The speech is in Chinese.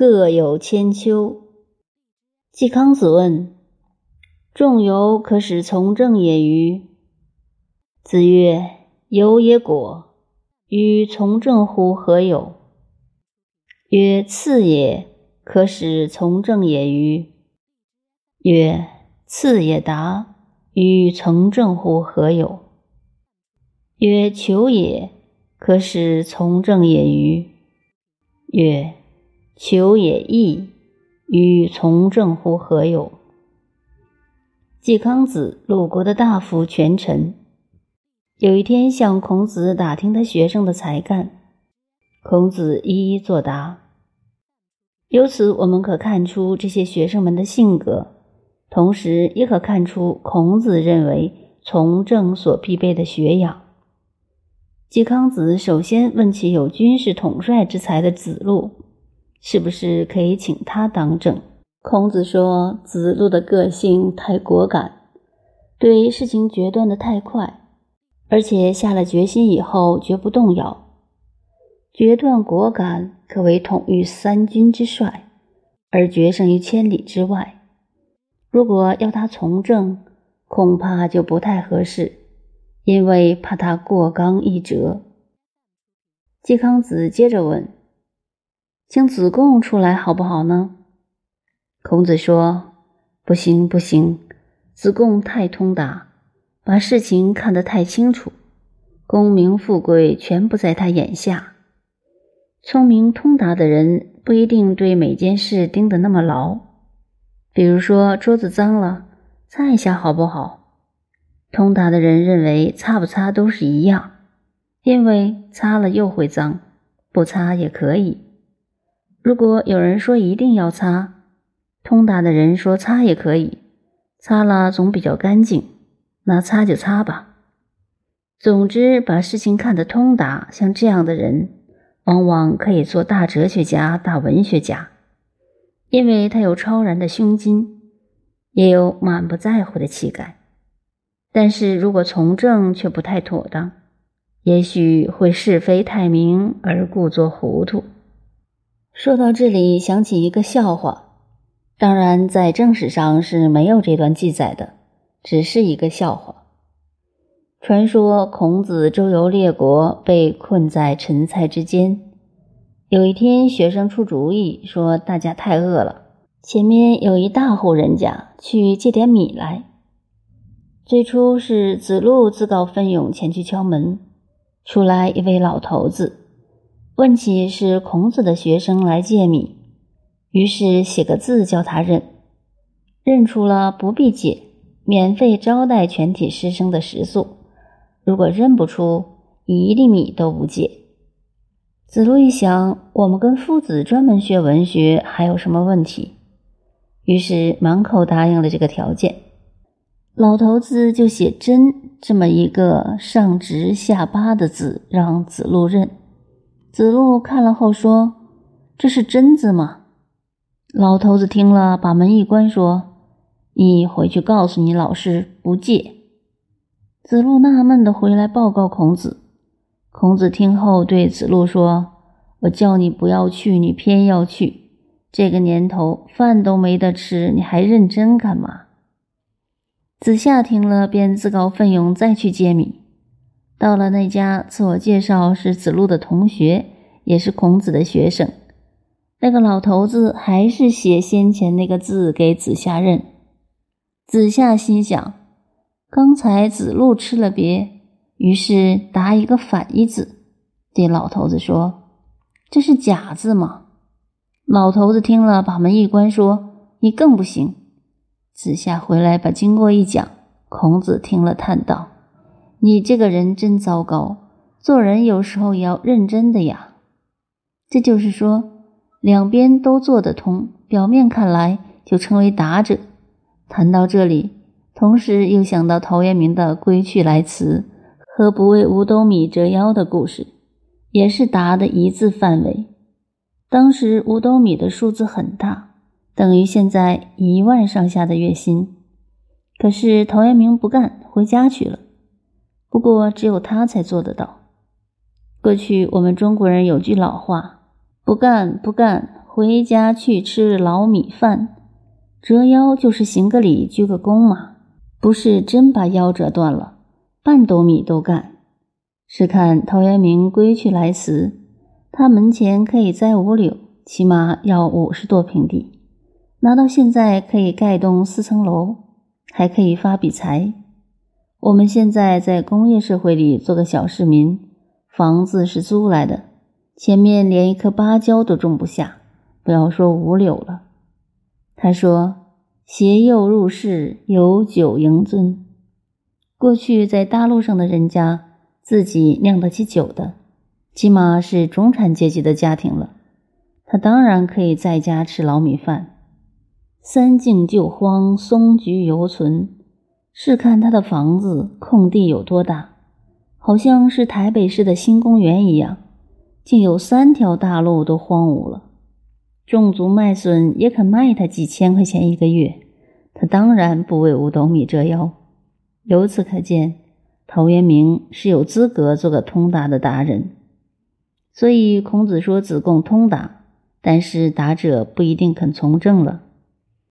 各有千秋。季康子问：“仲由可使从政也与？”子曰：“由也果，与从政乎何有？”曰：“次也可使从政也与？”曰：“次也达，与从政乎何有？”曰：“求也可使从政也与？”曰：“求也易，与从政乎何有？”季康子，鲁国的大夫权臣，有一天向孔子打听他学生的才干，孔子一一作答。由此我们可看出这些学生们的性格，同时也可看出孔子认为从政所必备的学养。季康子首先问起有军事统帅之才的子路，是不是可以请他当政？孔子说：“子路的个性太果敢，对事情决断的太快，而且下了决心以后绝不动摇。决断果敢，可谓统御三军之帅，而决胜于千里之外。如果要他从政，恐怕就不太合适。”因为怕他过刚易折，季康子接着问：“请子贡出来好不好呢？”孔子说：“不行，不行，子贡太通达，把事情看得太清楚，功名富贵全不在他眼下。聪明通达的人不一定对每件事盯得那么牢。比如说桌子脏了，擦一下好不好？”通达的人认为擦不擦都是一样，因为擦了又会脏，不擦也可以。如果有人说一定要擦，通达的人说擦也可以，擦了总比较干净，那擦就擦吧。总之，把事情看得通达，像这样的人，往往可以做大哲学家、大文学家，因为他有超然的胸襟，也有满不在乎的气概。但是如果从政却不太妥当，也许会是非太明而故作糊涂。说到这里，想起一个笑话，当然在正史上是没有这段记载的，只是一个笑话。传说孔子周游列国，被困在陈蔡之间。有一天，学生出主意说：“大家太饿了，前面有一大户人家，去借点米来。”最初是子路自告奋勇前去敲门，出来一位老头子，问起是孔子的学生来借米，于是写个字叫他认，认出了不必借，免费招待全体师生的食宿；如果认不出，一粒米都不借。子路一想，我们跟夫子专门学文学，还有什么问题？于是满口答应了这个条件。老头子就写“真”这么一个上直下八的字，让子路认。子路看了后说：“这是真字吗？”老头子听了，把门一关，说：“你回去告诉你老师，不借。”子路纳闷的回来报告孔子。孔子听后对子路说：“我叫你不要去，你偏要去。这个年头饭都没得吃，你还认真干嘛？”子夏听了，便自告奋勇再去借米。到了那家，自我介绍是子路的同学，也是孔子的学生。那个老头子还是写先前那个字给子夏认。子夏心想：刚才子路吃了别，于是答一个反义字，对老头子说：“这是假字吗？”老头子听了，把门一关，说：“你更不行。”子夏回来把经过一讲，孔子听了叹道：“你这个人真糟糕，做人有时候也要认真的呀。”这就是说，两边都做得通，表面看来就成为达者。谈到这里，同时又想到陶渊明的“归去来辞”和“不为五斗米折腰”的故事，也是达的一字范围。当时五斗米的数字很大。等于现在一万上下的月薪，可是陶渊明不干，回家去了。不过只有他才做得到。过去我们中国人有句老话：“不干不干，回家去吃老米饭。折腰就是行个礼、鞠个躬嘛，不是真把腰折断了，半斗米都干。试看陶渊明归去来时，他门前可以栽五柳，起码要五十多平地，拿到现在可以盖栋四层楼，还可以发笔财。我们现在在工业社会里做个小市民，房子是租来的，前面连一棵芭蕉都种不下，不要说五柳了。他说：“携幼入室，有酒迎尊。过去在大陆上的人家。”自己酿得起酒的，起码是中产阶级的家庭了。他当然可以在家吃老米饭。三径旧荒，松菊犹存。试看他的房子，空地有多大？好像是台北市的新公园一样，竟有三条大路都荒芜了。种族卖笋也肯卖他几千块钱一个月。他当然不为五斗米折腰。由此可见。陶渊明是有资格做个通达的达人，所以孔子说子贡通达，但是达者不一定肯从政了。